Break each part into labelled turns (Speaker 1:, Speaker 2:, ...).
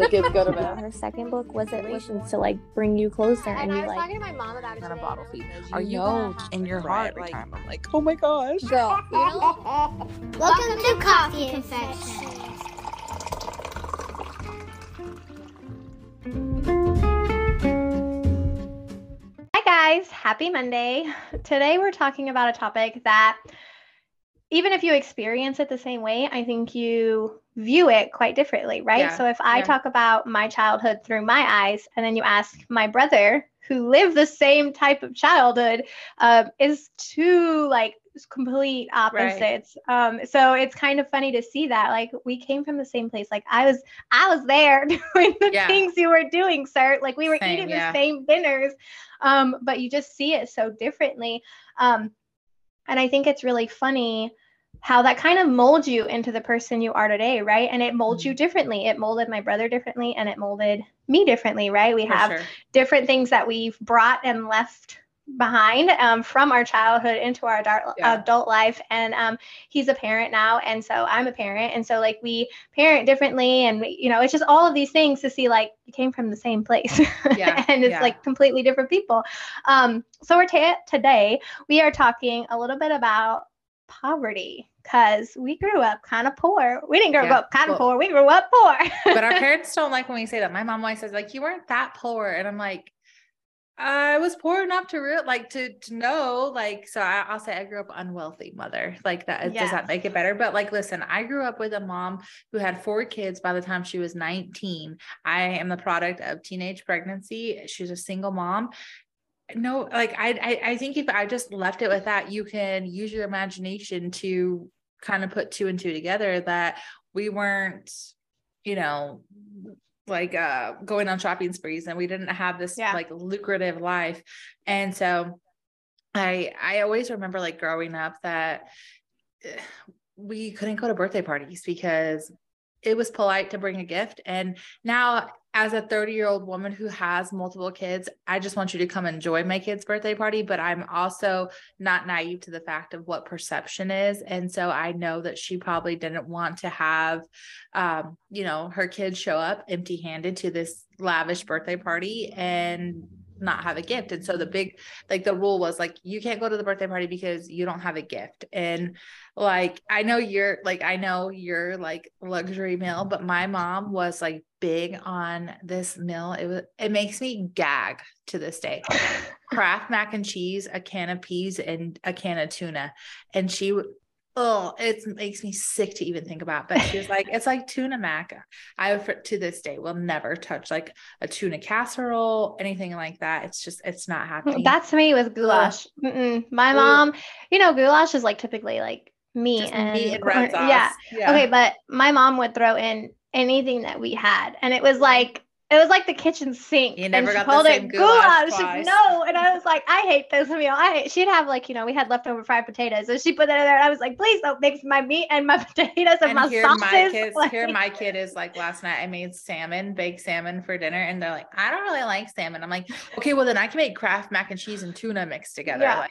Speaker 1: the kids go to bed.
Speaker 2: Her second book was it was to like bring you closer and,
Speaker 3: And
Speaker 2: you
Speaker 3: I was
Speaker 2: like
Speaker 3: talking to my mom about it
Speaker 1: On a bottle feed.
Speaker 4: Are you
Speaker 1: know in your heart
Speaker 4: every
Speaker 1: like
Speaker 4: time?
Speaker 1: I'm like, oh my gosh.
Speaker 3: Girl, you know,
Speaker 5: Welcome to Kofe Confessions.
Speaker 6: Hi, guys. Happy Monday. Today, we're talking about a topic that, even if you experience it the same way, I think you view it quite differently, right?
Speaker 4: Yeah,
Speaker 6: So, if I
Speaker 4: yeah.
Speaker 6: talk about my childhood through my eyes, and then you ask my brother, who lived the same type of childhood, um, is two like complete opposites. Um, so it's kind of funny to see that. Like we came from the same place. Like I was, I was there doing the
Speaker 4: Yeah.
Speaker 6: things you were doing, sir. Like we were
Speaker 4: Same,
Speaker 6: eating the same dinners um, but you just see it so differently. Um, and I think it's really funny how that kind of molds you into the person you are today, right? And it molds
Speaker 4: Mm-hmm.
Speaker 6: you differently. It molded my brother differently and it molded me differently, right? We
Speaker 4: For
Speaker 6: have
Speaker 4: sure.
Speaker 6: different things that we've brought and left behind um, from our childhood into our adult,
Speaker 4: Yeah.
Speaker 6: adult life and um, he's a parent now and so i'm a parent and so like we parent differently and we, you know it's just all of these things to see like you came from the same place
Speaker 4: Yeah,
Speaker 6: and it's
Speaker 4: yeah.
Speaker 6: like completely different people um, so we're ta- today we are talking a little bit about poverty because we grew up kind of poor. We didn't grow
Speaker 4: Yeah,
Speaker 6: up kind of
Speaker 4: well-
Speaker 6: poor we grew up poor.
Speaker 4: But our parents don't like when we say that. My mom always says, like, you weren't that poor. And I'm like, I was poor enough to real like to to know like so I, I'll say I grew up unwealthy mother. Like that does that make it better. But like listen I grew up with a mom who had four kids by the time she was 19 I am the product of teenage pregnancy. She's a single mom no like I, I i think if i just left it with that you can use your imagination to kind of put two and two together that we weren't you know like uh going on shopping sprees and we didn't have this
Speaker 6: Yeah.
Speaker 4: like lucrative life and so i i always remember like growing up that eh, we couldn't go to birthday parties because it was polite to bring a gift and now as a 30 year old woman who has multiple kids i just want you to come enjoy my kid's birthday party but i'm also not naive to the fact of what perception is. And so i know that she probably didn't want to have um, you know her kids show up empty handed to this lavish birthday party. And not have a gift and so the big like the rule was like you can't go to the birthday party because you don't have a gift and like I know you're like I know you're like luxury meal, but my mom was like big on this meal. It was it makes me gag to this day. Kraft mac and cheese, a can of peas, and a can of tuna. And she oh, it makes me sick to even think about. But she was like, it's like tuna mac. I to this day will never touch like a tuna casserole, anything like that. It's just it's not mm,
Speaker 6: happening. That's me with goulash. Mm-mm. My mom, you know, goulash is like typically like meat
Speaker 4: Just
Speaker 6: and
Speaker 4: meat and red sauce.
Speaker 6: Yeah.
Speaker 4: yeah.
Speaker 6: Okay, but my mom would throw in anything that we had, and it was like it was like the kitchen sink.
Speaker 4: You never
Speaker 6: and
Speaker 4: got
Speaker 6: she
Speaker 4: the
Speaker 6: called
Speaker 4: same
Speaker 6: it
Speaker 4: goulash
Speaker 6: She's. No, and I was like, I hate this meal. I hate. She'd have like you know we had leftover fried potatoes, so she put that in there, and I was like, please don't mix my meat and my potatoes and,
Speaker 4: and
Speaker 6: my
Speaker 4: here
Speaker 6: sauces.
Speaker 4: my kids
Speaker 6: like-
Speaker 4: here my kid is like last night i made salmon baked salmon for dinner and they're like i don't really like salmon i'm like okay well then i can make kraft mac and cheese and tuna mixed together
Speaker 6: Yeah.
Speaker 4: like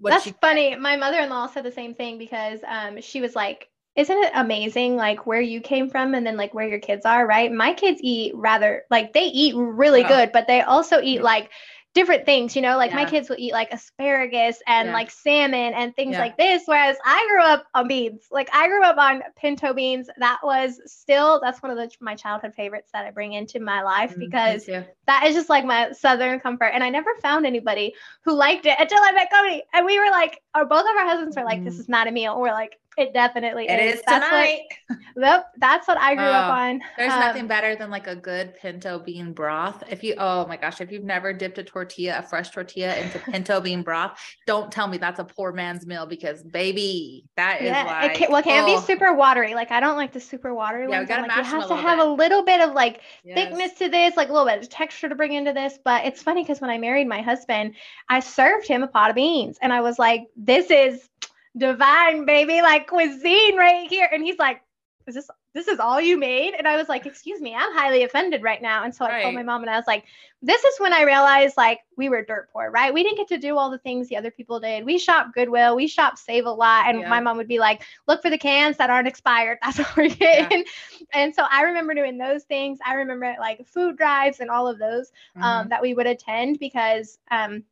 Speaker 4: what
Speaker 6: That's funny. My mother-in-law said the same thing because um she was like, "Isn't it amazing like where you came from and then like where your kids are, right? My kids eat rather like they eat really
Speaker 4: Oh.
Speaker 6: good, but they also eat like different things, you know, like my kids will eat like asparagus and
Speaker 4: Yeah.
Speaker 6: like salmon and things
Speaker 4: Yeah.
Speaker 6: like this whereas I grew up on beans. Like I grew up on pinto beans. That was still that's one of the my childhood favorites that I bring into my life
Speaker 4: Mm,
Speaker 6: because that is just like my southern comfort and i never found anybody who liked it until i met cody and we were like or both of our husbands were like this
Speaker 4: Mm.
Speaker 6: is not a meal we're like it definitely
Speaker 4: it
Speaker 6: is
Speaker 4: is
Speaker 6: that's
Speaker 4: tonight
Speaker 6: what yep, that's what i grew up
Speaker 4: Oh,
Speaker 6: on
Speaker 4: there's
Speaker 6: Um,
Speaker 4: nothing better than like a good pinto bean broth if you oh my gosh if you've never dipped a tortilla a fresh tortilla into pinto bean broth don't tell me that's a poor man's meal because baby that is
Speaker 6: yeah,
Speaker 4: like
Speaker 6: it can, well, it can
Speaker 4: oh,
Speaker 6: be super watery. Like I don't like the super watery
Speaker 4: Yeah, we
Speaker 6: ones.
Speaker 4: gotta
Speaker 6: I'm like,
Speaker 4: mash
Speaker 6: it has to have
Speaker 4: bit.
Speaker 6: a little bit of like
Speaker 4: yes.
Speaker 6: thickness to this, like a little bit of texture to bring into this. But it's funny because when I married my husband, I served him a pot of beans and I was like, this is divine, baby, like cuisine right here. And he's like, is this this is all you made? And I was like, excuse me, I'm highly offended right now. And so I told my mom and I was like, this is when I realized like we were dirt poor, right? We didn't get to do all the things the other people did. We shop Goodwill, we shop Save a Lot. And
Speaker 4: Yeah.
Speaker 6: my mom would be like, look for the cans that aren't expired. That's what we're getting. And so I remember doing those things. I remember like food drives and all of those
Speaker 4: Mhm.
Speaker 6: um, that we would attend because um,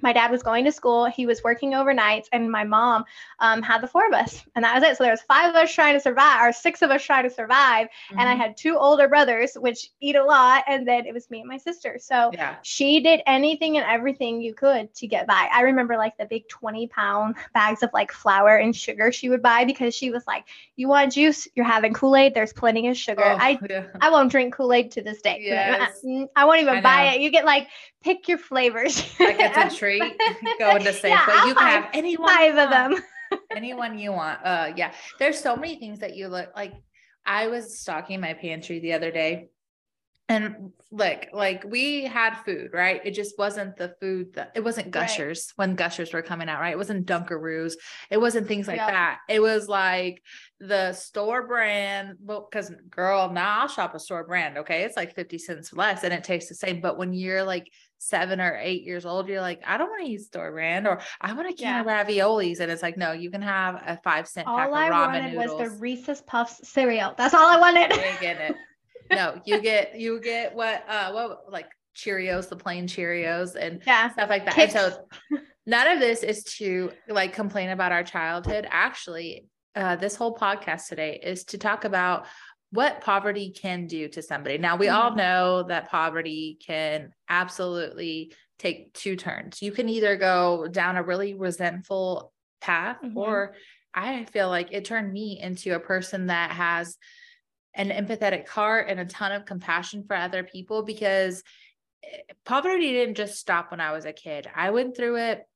Speaker 6: my dad was going to school. He was working overnights, and my mom um, had the four of us, and that was it. So there was five of us trying to survive, or six of us trying to survive, and I
Speaker 4: Mhm.
Speaker 6: had two older brothers, which eat a lot, and then it was me and my sister. So
Speaker 4: yeah.
Speaker 6: she did anything and everything you could to get by. I remember like the big 20 pound bags of like flour and sugar she would buy because she was like, You want juice? You're having Kool Aid. There's plenty of sugar.
Speaker 4: Oh,
Speaker 6: I
Speaker 4: yeah.
Speaker 6: I won't drink Kool Aid to this day.
Speaker 4: Yes.
Speaker 6: Mm, I won't even buy it. You get like pick your flavors.
Speaker 4: like it's a treat going to Safeway.
Speaker 6: Yeah,
Speaker 4: you can have anyone
Speaker 6: Five of them.
Speaker 4: anyone you want. Uh yeah. There's so many things that you look like. I was stocking my pantry the other day. And like like we had food, right? It just wasn't the food that it wasn't
Speaker 6: Right.
Speaker 4: gushers when gushers were coming out, right? It wasn't Dunkaroos. It wasn't things like
Speaker 6: Yep.
Speaker 4: that. It was like the store brand. Well, because girl, now I'll shop a store brand. Okay. It's like 50 cents less and it tastes the same. But when you're like seven or eight years old, you're like, I don't want to use store brand or I want a can of raviolis. And it's like, no, you can have a five cent pack
Speaker 6: All
Speaker 4: of
Speaker 6: I
Speaker 4: ramen
Speaker 6: wanted
Speaker 4: noodles.
Speaker 6: was the Reese's Puffs cereal. That's all I wanted.
Speaker 4: You getting it. No, you get you get what uh what like Cheerios, the plain Cheerios and
Speaker 6: yeah.
Speaker 4: stuff like that. And so none of this is to like complain about our childhood. Actually, uh this whole podcast today is to talk about what poverty can do to somebody. Now we all
Speaker 6: Mhm.
Speaker 4: know that poverty can absolutely take two turns. You can either go down a really resentful path
Speaker 6: Mhm.
Speaker 4: or I feel like it turned me into a person that has an empathetic heart and a ton of compassion for other people because eh, poverty didn't just stop when I was a kid. I went through it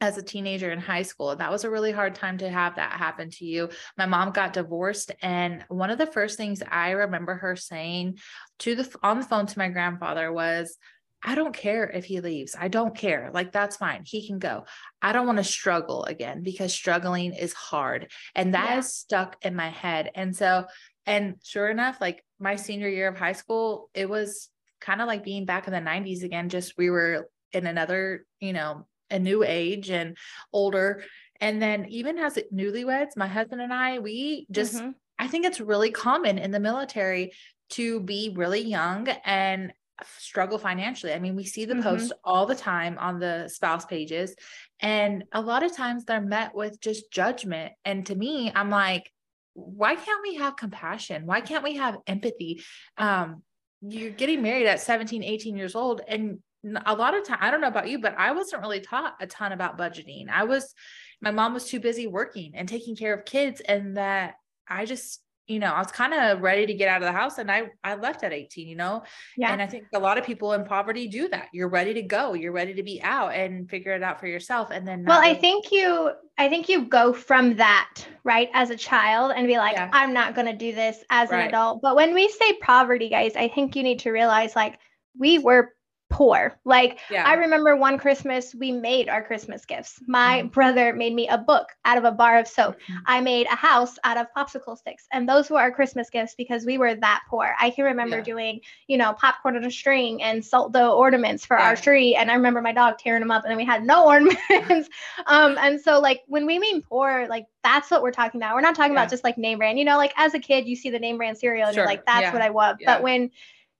Speaker 4: as a teenager in high school. That was a really hard time to have that happen to you. My mom got divorced. And one of the first things I remember her saying to the on the phone to my grandfather was, I don't care if he leaves. I don't care. Like, that's fine. He can go. I don't want to struggle again because struggling is hard. And that
Speaker 6: Yeah.
Speaker 4: is stuck in my head. And so, and sure enough, like my senior year of high school, it was kind of like being back in the 90s again. Just we were in another, you know, a new age and older. And then even as newlyweds, my husband and I, we just
Speaker 6: Mhm.
Speaker 4: I think it's really common in the military to be really young and struggle financially. I mean, we see the
Speaker 6: Mhm.
Speaker 4: posts all the time on the spouse pages, and a lot of times they're met with just judgment. And to me, I'm like, why can't we have compassion? Why can't we have empathy? Um, you're getting married at 17, 18 years old, and a lot of time, I don't know about you, but I wasn't really taught a ton about budgeting. I was, my mom was too busy working and taking care of kids, and that I just, you know, I was kind of ready to get out of the house and I I left at 18, you know.
Speaker 6: Yeah.
Speaker 4: And I think a lot of people in poverty do that. You're ready to go. You're ready to be out and figure it out for yourself. And then
Speaker 6: well i think you i think you go from that right as a child and be like
Speaker 4: Yeah.
Speaker 6: i'm not going to do this as an adult but when we say poverty guys i think you need to realize like we were poor like
Speaker 4: yeah.
Speaker 6: I remember one Christmas we made our Christmas gifts. My
Speaker 4: Mhm.
Speaker 6: brother made me a book out of a bar of soap.
Speaker 4: Mhm.
Speaker 6: I made a house out of popsicle sticks. And those were our Christmas gifts because we were that poor. I can remember
Speaker 4: Yeah.
Speaker 6: doing, you know, popcorn on a string and salt dough ornaments for our tree. And I remember my dog tearing them up and then we had no ornaments. um, and so like when we mean poor, like that's what we're talking about. We're not talking
Speaker 4: Yeah.
Speaker 6: about just like name brand. You know, like as a kid, you see the name brand cereal and
Speaker 4: Sure.
Speaker 6: you're like, that's
Speaker 4: Yeah.
Speaker 6: what I want.
Speaker 4: Yeah.
Speaker 6: But when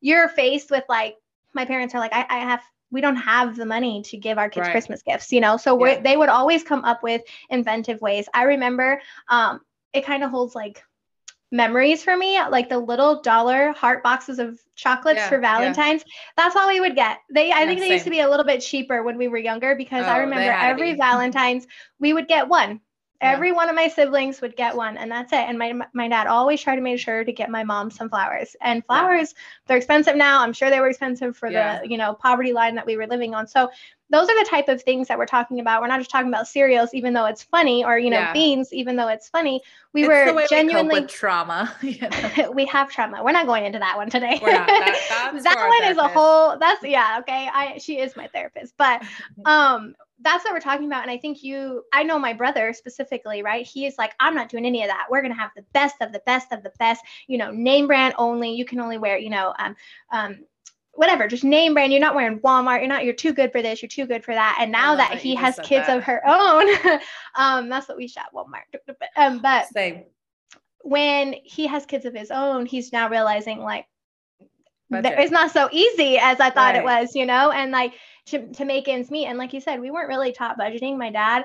Speaker 6: you're faced with like my parents are like, I, I have we don't have the money to give our kids
Speaker 4: Right.
Speaker 6: Christmas gifts, you know. So
Speaker 4: Yeah.
Speaker 6: they would always come up with inventive ways. I remember um, it kind of holds like memories for me, like the little dollar heart boxes of chocolates
Speaker 4: Yeah,
Speaker 6: for
Speaker 4: yeah.
Speaker 6: Valentine's. That's all we would get. They, I
Speaker 4: Yeah,
Speaker 6: think they used to be a little bit cheaper when we were younger because I
Speaker 4: Oh, they
Speaker 6: remember every. Valentine's we would get one.
Speaker 4: Yeah.
Speaker 6: Every one of my siblings would get one, and that's it. And my my dad always tried to make sure to get my mom some flowers. And flowers, they're expensive now. I'm sure they were expensive for
Speaker 4: Yeah.
Speaker 6: the you know poverty line that we were living on. So those are the type of things that we're talking about. We're not just talking about cereals, even though it's funny, or you know
Speaker 4: Yeah.
Speaker 6: beans, even though it's funny. We
Speaker 4: It's
Speaker 6: were
Speaker 4: we
Speaker 6: genuinely.
Speaker 4: with trauma.
Speaker 6: we have trauma. We're not going into that one today.
Speaker 4: That- that's
Speaker 6: that one is a whole. That's yeah. Okay. I she is my therapist, but um, that's what we're talking about. And I think you, I know my brother specifically, right? He is like, I'm not doing any of that. We're gonna have the best of the best of the best, you know, name brand only. You can only wear, you know, um, um, whatever, just name brand. You're not wearing Walmart. You're not. You're too good for this. You're too good for that. And now that
Speaker 4: that
Speaker 6: he has kids
Speaker 4: that.
Speaker 6: of her own, um, that's what we shop Walmart. Um, but
Speaker 4: Same.
Speaker 6: when he has kids of his own, he's now realizing like
Speaker 4: Budget.
Speaker 6: it's not so easy as I thought it was, you know, and like to, to make ends meet. And like you said, we weren't really taught budgeting. My dad,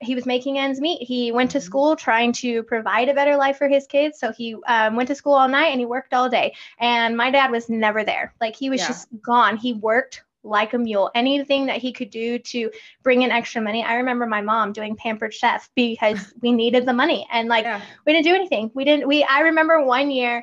Speaker 6: he was making ends meet. He went to
Speaker 4: Mhm.
Speaker 6: school trying to provide a better life for his kids. So he um, went to school all night and he worked all day. And my dad was never there. Like he was
Speaker 4: Yeah.
Speaker 6: just gone. He worked like a mule. Anything that he could do to bring in extra money. I remember my mom doing pampered chef because we needed the money. And like
Speaker 4: Yeah.
Speaker 6: we didn't do anything. We didn't. We. I remember one year.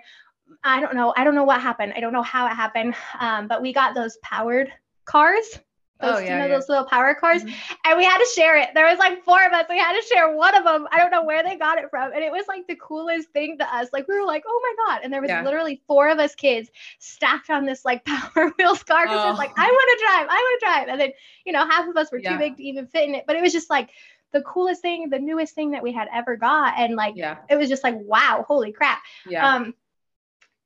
Speaker 6: I don't know. I don't know what happened. I don't know how it happened. Um, but we got those powered cars.
Speaker 4: Oh,
Speaker 6: Those,
Speaker 4: yeah,
Speaker 6: you know,
Speaker 4: yeah.
Speaker 6: those little power cars,
Speaker 4: Mhm.
Speaker 6: and we had to share it. There was like four of us. We had to share one of them. I don't know where they got it from, and it was like the coolest thing to us. Like we were like, "Oh my god!" And there was
Speaker 4: Yeah.
Speaker 6: literally four of us kids stacked on this like Power Wheels car because it was like,
Speaker 4: Oh.
Speaker 6: "I want to drive. I want to drive," and then you know half of us were too big to even fit in it. But it was just like the coolest thing, the newest thing that we had ever got, and like
Speaker 4: Yeah.
Speaker 6: it was just like wow holy crap
Speaker 4: Yeah.
Speaker 6: um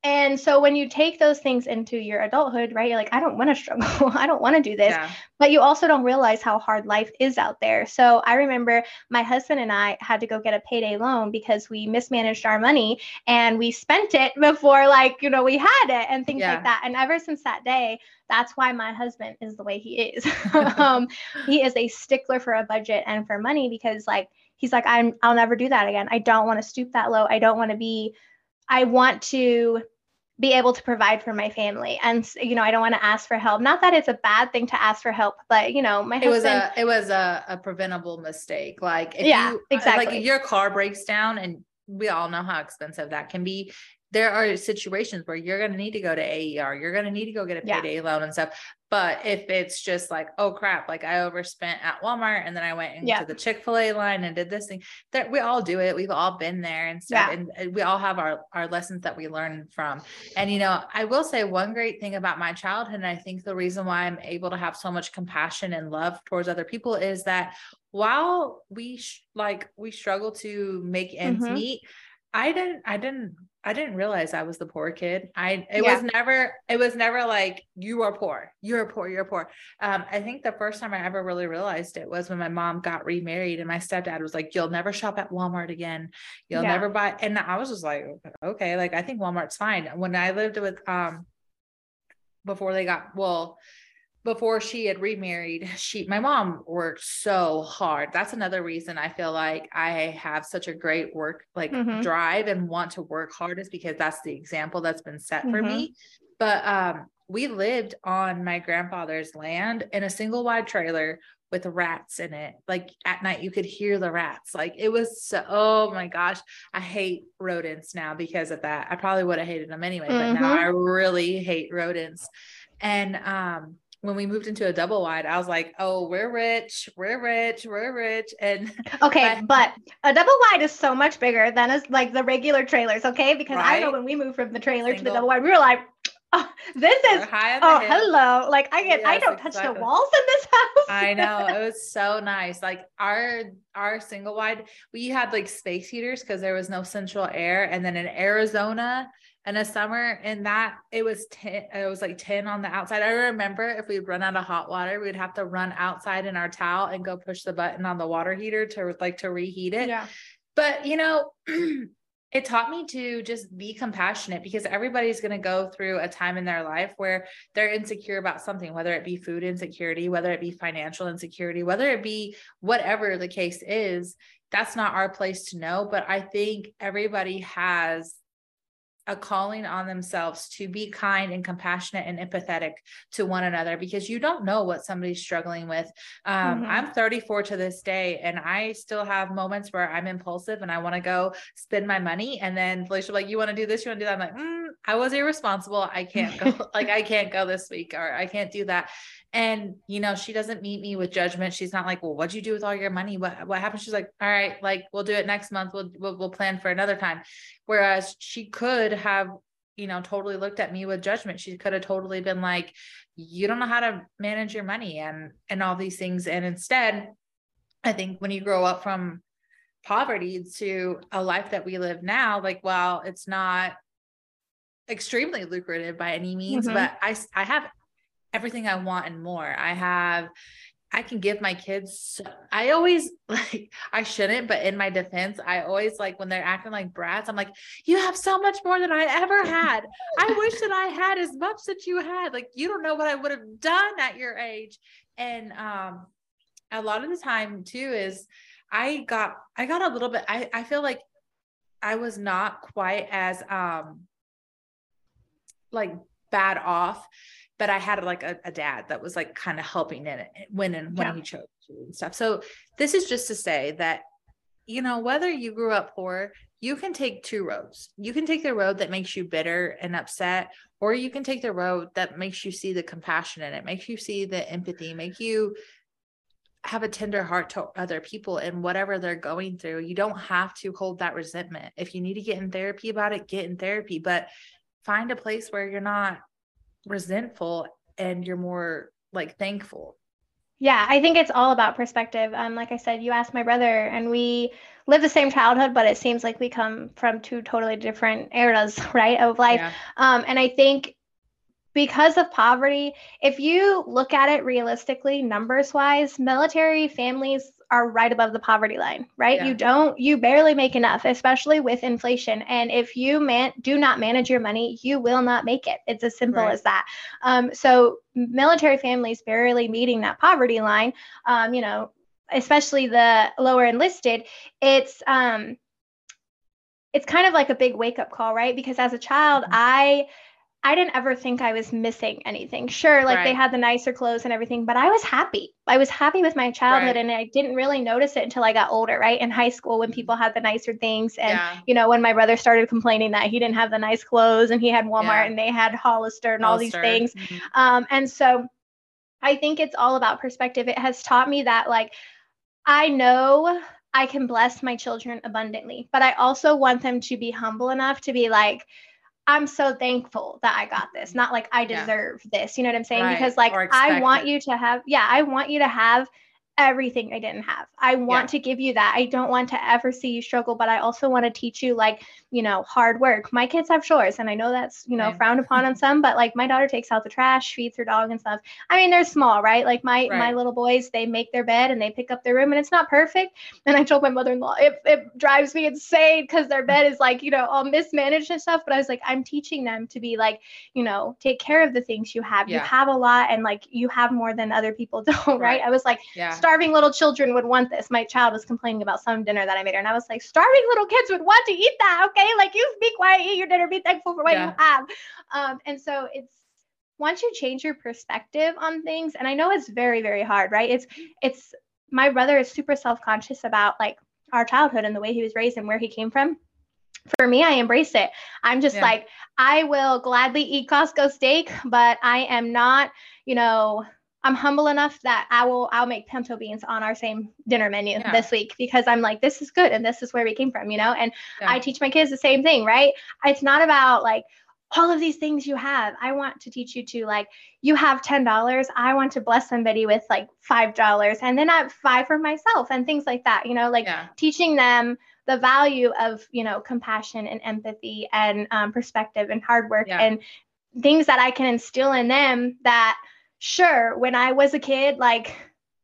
Speaker 6: and so when you take those things into your adulthood right you're like i don't want to struggle. I don't want to do this.
Speaker 4: Yeah.
Speaker 6: but you also don't realize how hard life is out there. So i remember my husband and i had to go get a payday loan because we mismanaged our money and we spent it before like you know we had it and things
Speaker 4: Yeah.
Speaker 6: like that. And ever since that day that's why my husband is the way he is. Um, he is a stickler for a budget and for money because like he's like i'm i'll never do that again. I don't want to stoop that low. I don't want to be i want to be able to provide for my family. And you know i don't want to ask for help. Not that it's a bad thing to ask for help but you know my
Speaker 4: it was a it was a, a preventable mistake. Like if
Speaker 6: Yeah,
Speaker 4: you, uh,
Speaker 6: exactly.
Speaker 4: like your car breaks down and we all know how expensive that can be there are situations where you're going to need to go to AER you're going to need to go get a
Speaker 6: Yeah.
Speaker 4: payday loan and stuff but if it's just like oh crap like I overspent at Walmart and then I went into
Speaker 6: Yeah.
Speaker 4: the Chick-fil-A line and did this thing that we all do it we've all been there and stuff
Speaker 6: Yeah.
Speaker 4: and we all have our our lessons that we learn from and you know, I will say one great thing about my childhood, and I think the reason why I'm able to have so much compassion and love towards other people is that while we sh- like we struggle to make ends
Speaker 6: Mhm.
Speaker 4: meet, I didn't, I didn't, I didn't realize I was the poor kid. I it
Speaker 6: Yeah.
Speaker 4: was never, it was never like you are poor, you're poor, you're poor. Um, I think the first time I ever really realized it was when my mom got remarried, and my stepdad was like, "You'll never shop at Walmart again." you'll
Speaker 6: Yeah.
Speaker 4: never buy and i was just like okay like i think walmart's fine when i lived with um before they got well before she had remarried she my mom worked so hard that's another reason i feel like i have such a great work like
Speaker 6: Mhm.
Speaker 4: drive and want to work hard is because that's the example that's been set for
Speaker 6: Mhm.
Speaker 4: me but um we lived on my grandfather's land in a single wide trailer with rats in it. Like at night, you could hear the rats. Like it was so, oh my gosh, I hate rodents now because of that. I probably would have hated them anyway, but now
Speaker 6: Mhm.
Speaker 4: I really hate rodents. And um, when we moved into a double wide, I was like, oh, we're rich, we're rich, we're rich. And
Speaker 6: okay
Speaker 4: But-
Speaker 6: but a double wide is so much bigger than as like the regular trailers okay because i know when we moved from the trailer to the double wide we were like oh, this is
Speaker 4: high
Speaker 6: oh
Speaker 4: hill.
Speaker 6: hello like i get i don't touch the walls in this house
Speaker 4: I know it was so nice. Like our our single wide, we had like space heaters because there was no central air. And then in Arizona in a summer, in that it was ten, it was like 10 on the outside. I remember if we'd run out of hot water, we'd have to run outside in our towel and go push the button on the water heater to like to reheat it.
Speaker 6: Yeah.
Speaker 4: But you know it taught me to just be compassionate because everybody's going to go through a time in their life where they're insecure about something whether it be food insecurity whether it be financial insecurity whether it be whatever the case is. That's not our place to know but i think everybody has a calling on themselves to be kind and compassionate and empathetic to one another because you don't know what somebody's struggling with. Um,
Speaker 6: Mhm.
Speaker 4: I'm 34 to this day, and I still have moments where I'm impulsive and I want to go spend my money. And then Felicia, like, you want to do this, you want to do that. I'm like, mm, I was irresponsible. I can't go, like, I can't go this week or I can't do that. And you know, she doesn't meet me with judgment. She's not like, well, what'd you do with all your money? What what happened? She's like, all right, like we'll do it next month. We'll we'll, we'll plan for another time. Whereas she could have you know, totally looked at me with judgment. She could have totally been like, you don't know how to manage your money and and all these things. And instead, I think when you grow up from poverty to a life that we live now, like, well, it's not extremely lucrative by any means,
Speaker 6: Mhm.
Speaker 4: but I I have everything I want and more. I have I can give my kids I always like I shouldn't, but in my defense, I always like when they're acting like brats, I'm like, you have so much more than I ever had. I wish that I had as much that you had. Like you don't know what I would have done at your age. And um a lot of the time too is I got I got a little bit I I feel like I was not quite as um like bad off but I had like a, a dad that was like kind of helping in it when and when
Speaker 6: Yeah.
Speaker 4: he chose to and stuff. So this is just to say that, you know, whether you grew up poor, you can take two roads. You can take the road that makes you bitter and upset, or you can take the road that makes you see the compassion in it, makes you see the empathy, make you have a tender heart to other people and whatever they're going through. You don't have to hold that resentment. If you need to get in therapy about it, get in therapy, but find a place where you're not resentful and you're more like thankful.
Speaker 6: Yeah, I think it's all about perspective. Um, like I said, you asked my brother, and we live the same childhood, but it seems like we come from two totally different eras, right, of life.
Speaker 4: Yeah.
Speaker 6: Um, and I think because of poverty, if you look at it realistically, numbers wise, military families are right above the poverty line, right?
Speaker 4: Yeah.
Speaker 6: You don't, you barely make enough, especially with inflation. And if you man do not manage your money, you will not make it. It's as simple
Speaker 4: Right.
Speaker 6: as that. Um, so military families barely meeting that poverty line, um, you know, especially the lower enlisted, it's um it's kind of like a big wake up call, right? Because as a child,
Speaker 4: Mhm.
Speaker 6: I I didn't ever think I was missing anything. Sure, like they had the nicer clothes and everything, but I was happy. I was happy with my childhood
Speaker 4: Right.
Speaker 6: and I didn't really notice it until I got older, right? In high school when people had the nicer things and
Speaker 4: yeah.
Speaker 6: you know, when my brother started complaining that he didn't have the nice clothes and he had Walmart
Speaker 4: Yeah.
Speaker 6: and they had Hollister and all these
Speaker 4: Hollister.
Speaker 6: things.
Speaker 4: Mhm.
Speaker 6: Um, and so I think it's all about perspective. It has taught me that, like, I know I can bless my children abundantly, but I also want them to be humble enough to be like, I'm so thankful that I got this, not like I
Speaker 4: Yeah.
Speaker 6: deserve this. You know what I'm saying?
Speaker 4: Right,
Speaker 6: Because, like, I want
Speaker 4: it.
Speaker 6: you to have, yeah, I want you to have everything I didn't have. I want to give you that. I don't want to ever see you struggle, but I also want to teach you like, you know, hard work. My kids have chores and I know that's, you know,
Speaker 4: Same.
Speaker 6: frowned upon on some, but like my daughter takes out the trash, feeds her dog and stuff. I mean, they're small, right? Like my my little boys, they make their bed and they pick up their room and it's not perfect. And I told my mother-in-law, it, it drives me insane because their bed is like, you know, all mismanaged and stuff. But I was like, I'm teaching them to be like, you know, take care of the things you have. You have a lot and like you have more than other people don't, right?
Speaker 4: Right.
Speaker 6: I was like,
Speaker 4: Yeah.
Speaker 6: Starving little children would want this. My child was complaining about some dinner that I made her, and I was like, starving little kids would want to eat that. Okay, like you be quiet, eat your dinner, be thankful for what
Speaker 4: Yeah.
Speaker 6: you have. Um, and so it's once you change your perspective on things, and I know it's very, very hard, right? It's it's my brother is super self-conscious about like our childhood and the way he was raised and where he came from. For me, I embrace it. I'm just
Speaker 4: Yeah.
Speaker 6: like, I will gladly eat Costco steak, but I am not, you know, I'm humble enough that I will I'll make pinto beans on our same dinner menu
Speaker 4: Yeah.
Speaker 6: this week because I'm like this is good and this is where we came from, you know? And
Speaker 4: Yeah.
Speaker 6: I teach my kids the same thing, right? It's not about like all of these things you have. I want to teach you to like you have $10, I want to bless somebody with like $5 and then I have 5 for myself and things like that, you know, like
Speaker 4: yeah.
Speaker 6: teaching them the value of you know compassion and empathy and um, perspective and hard work and things that i can instill in them that sure when i was a kid like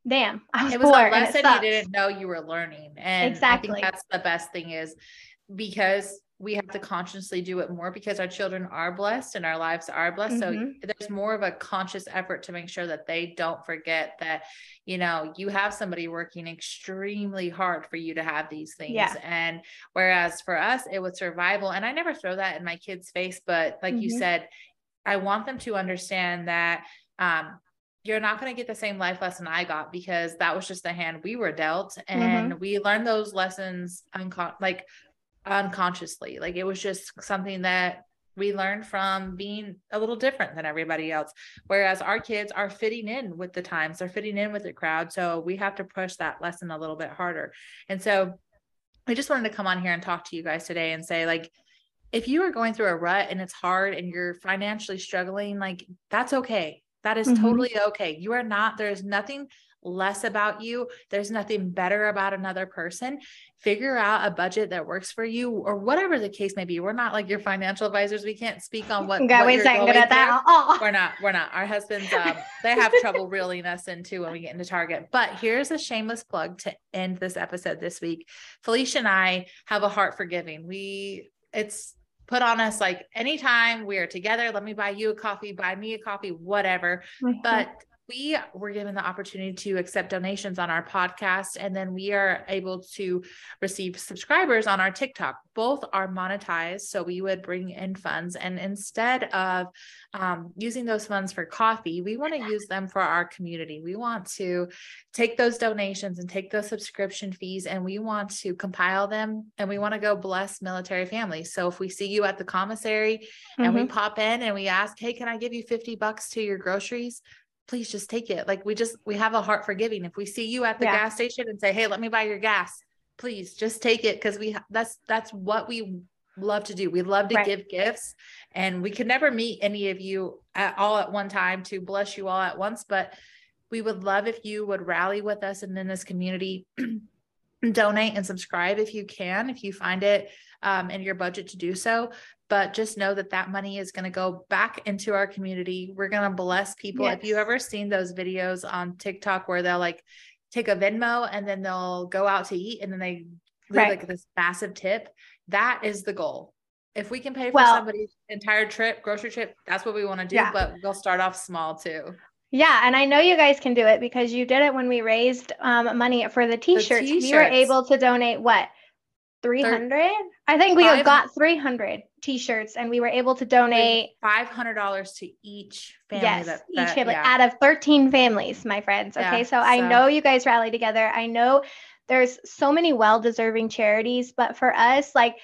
Speaker 6: damn i was
Speaker 4: it was
Speaker 6: poor
Speaker 4: a lesson you didn't know you were learning and
Speaker 6: Exactly.
Speaker 4: i think that's the best thing is because we have to consciously do it more because our children are blessed and our lives are blessed
Speaker 6: Mhm.
Speaker 4: so there's more of a conscious effort to make sure that they don't forget that you know you have somebody working extremely hard for you to have these things
Speaker 6: Yeah.
Speaker 4: and whereas for us it was survival and i never throw that in my kids face but like you
Speaker 6: Mhm.
Speaker 4: said i want them to understand that um you're not going to get the same life lesson I got because that was just the hand we were dealt. And we learned those lessons uncon- like unconsciously. Like it was just something that we learned from being a little different than everybody else. Whereas our kids are fitting in with the times, they're fitting in with the crowd. So we have to push that lesson a little bit harder. And so I just wanted to come on here and talk to you guys today and say, like, if you are going through a rut and it's hard and you're financially struggling, like that's okay. That is
Speaker 6: Mhm.
Speaker 4: totally okay. You are not, there's nothing less about you. There's nothing better about another person. Figure out a budget that works for you or whatever the case may be. We're not like your financial advisors. We can't speak on what,
Speaker 6: God,
Speaker 4: what you're going
Speaker 6: at that. Oh.
Speaker 4: We're not, we're not. Our husbands, um, they have trouble reeling us into when we get into Target. But here's a shameless plug to end this episode this week. Felicia and I have a heart for giving. We, it's put on us like anytime we are together, let me buy you a coffee, buy me a coffee, whatever.
Speaker 6: Mhm.
Speaker 4: But we were given the opportunity to accept donations on our podcast, and then we are able to receive subscribers on our TikTok. Both are monetized, so we would bring in funds. And instead of um, using those funds for coffee, we want to use them for our community. We want to take those donations and take those subscription fees, and we want to compile them, and we want to go bless military families. So if we see you at the commissary and we
Speaker 6: Mhm.
Speaker 4: pop in and we ask, Hey, can I give you 50 bucks to your groceries? Please just take it. Like we just, we have a heart for giving. If we see you at the
Speaker 6: Yeah.
Speaker 4: gas station and say, Hey, let me buy your gas, please just take it. Cause we, that's, that's what we love to do. We love to
Speaker 6: Right.
Speaker 4: give gifts and we could never meet any of you at all at one time to bless you all at once, but we would love if you would rally with us and in this community donate and subscribe if you can, if you find it um, in your budget to do so. But just know that that money is going to go back into our community. We're going to bless people. If you
Speaker 6: Yes.
Speaker 4: ever seen those videos on TikTok where they'll like take a Venmo and then they'll go out to eat and then they leave
Speaker 6: Right.
Speaker 4: like this massive tip, that is the goal. If we can pay for
Speaker 6: Well-
Speaker 4: somebody's entire trip, grocery trip, that's what we want to do.
Speaker 6: Yeah.
Speaker 4: But we'll start off small too.
Speaker 6: Yeah, and I know you guys can do it because you did it when we raised um, money for the t-shirts. We were able to donate what? 300? I think we
Speaker 4: Five-
Speaker 6: got 300 t-shirts and we were able to donate
Speaker 4: five hundred dollars to each family.
Speaker 6: yes,
Speaker 4: that,
Speaker 6: each family
Speaker 4: yeah.
Speaker 6: out of 13 families, my friends. Okay,
Speaker 4: Yeah,
Speaker 6: so I know you guys rally together. I know there's so many well-deserving charities, but for us, like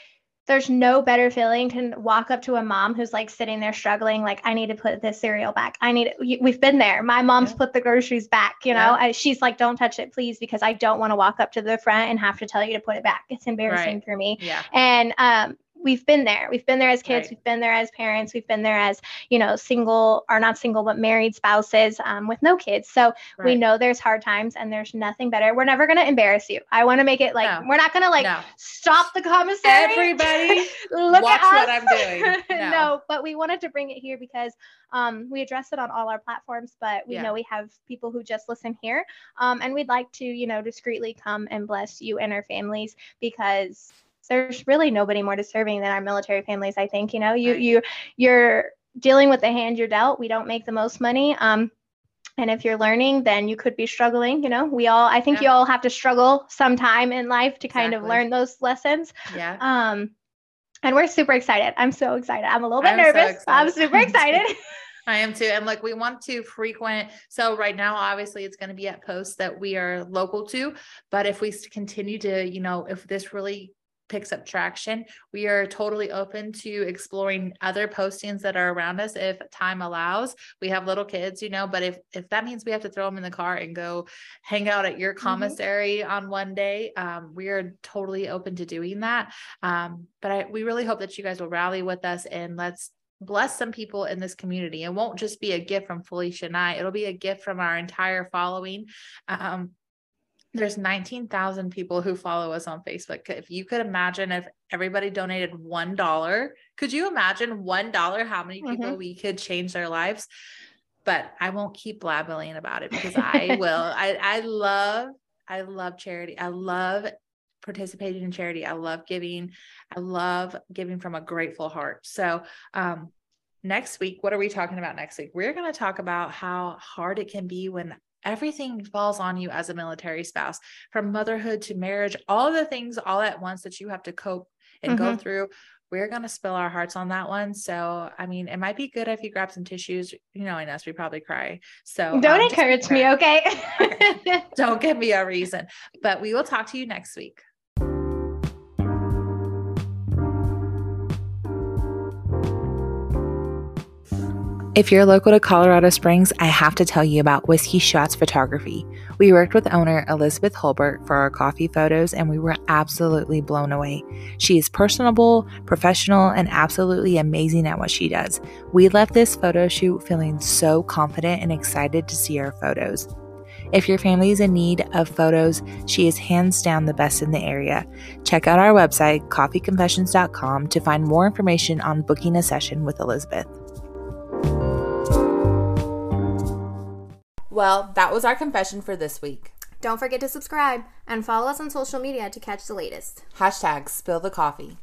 Speaker 6: there's no better feeling to walk up to a mom who's like sitting there struggling, like, I need to put this cereal back. I need it. We've been there. My mom's
Speaker 4: Yeah.
Speaker 6: put the groceries back, you know,
Speaker 4: Yeah.
Speaker 6: and she's like, don't touch it, please, because I don't want to walk up to the front and have to tell you to put it back. It's embarrassing
Speaker 4: Right.
Speaker 6: for me.
Speaker 4: yeah.
Speaker 6: And um, we've been there. We've been there as kids.
Speaker 4: Right.
Speaker 6: We've been there as parents. We've been there as, you know, single or not single, but married spouses um, with no kids. So we know there's hard times and there's nothing better. We're never going to embarrass you. I want to make it like,
Speaker 4: No.
Speaker 6: we're not going to like
Speaker 4: no.
Speaker 6: stop the commissary.
Speaker 4: Everybody
Speaker 6: Look
Speaker 4: watch
Speaker 6: at
Speaker 4: what. I'm doing. No.
Speaker 6: no, but we wanted to bring it here because um, we address it on all our platforms, but we
Speaker 4: Yeah.
Speaker 6: know we have people who just listen here. Um, and we'd like to, you know, discreetly come and bless you and our families because there's really nobody more deserving than our military families. I think, you know, you, you, you're dealing with the hand you're dealt. We don't make the most money. Um, and if you're learning, then you could be struggling. You know, we all, I think
Speaker 4: Yeah.
Speaker 6: you all have to struggle sometime in life to kind of learn those lessons.
Speaker 4: Yeah.
Speaker 6: Um, and we're super excited. I'm so excited. I'm a little bit
Speaker 4: I'm so
Speaker 6: nervous. I'm super excited.
Speaker 4: I am too. And like we want to frequent. So right now, obviously it's going to be at posts that we are local to, but if we continue to, you know, if this really picks up traction, we are totally open to exploring other postings that are around us if time allows. We have little kids, you know, but if if that means we have to throw them in the car and go hang out at your commissary on one day, um, we are totally open to doing that. Um, but I, we really hope that you guys will rally with us and let's bless some people in this community. It won't just be a gift from Felicia and I, it'll be a gift from our entire following. Um, there's 19,000 people who follow us on Facebook. If you could imagine if everybody donated $1, could you imagine $1 how many people we could change their lives? But I won't keep blabbling about it because I will. I, I love, I love charity. I love participating in charity. I love giving. I love giving from a grateful heart. So, um, next week, what are we talking about next week? We're going to talk about how hard it can be when everything falls on you as a military spouse, from motherhood to marriage, all the things all at once that you have to cope and go
Speaker 6: Mhm.
Speaker 4: through. We're going to spill our hearts on that one. So, I mean, it might be good if you grab some tissues. You know, in us, we probably cry. So,
Speaker 6: Don't
Speaker 4: um,
Speaker 6: encourage me,
Speaker 4: prepared.
Speaker 6: okay?
Speaker 4: Don't give me a reason. But we will talk to you next week. If you're local to Colorado Springs, I have to tell you about Whiskey Shots Photography. We worked with owner Elizabeth Holbert for our coffee photos and we were absolutely blown away. She is personable, professional, and absolutely amazing at what she does. We left this photo shoot feeling so confident and excited to see our photos. If your family is in need of photos, she is hands down the best in the area. Check out our website, kofeconfessions.com, to find more information on booking a session with Elizabeth. Well, that was our confession for this week.
Speaker 3: Don't forget to subscribe and follow us on social media to catch the latest.
Speaker 4: Hashtag spill the kofe.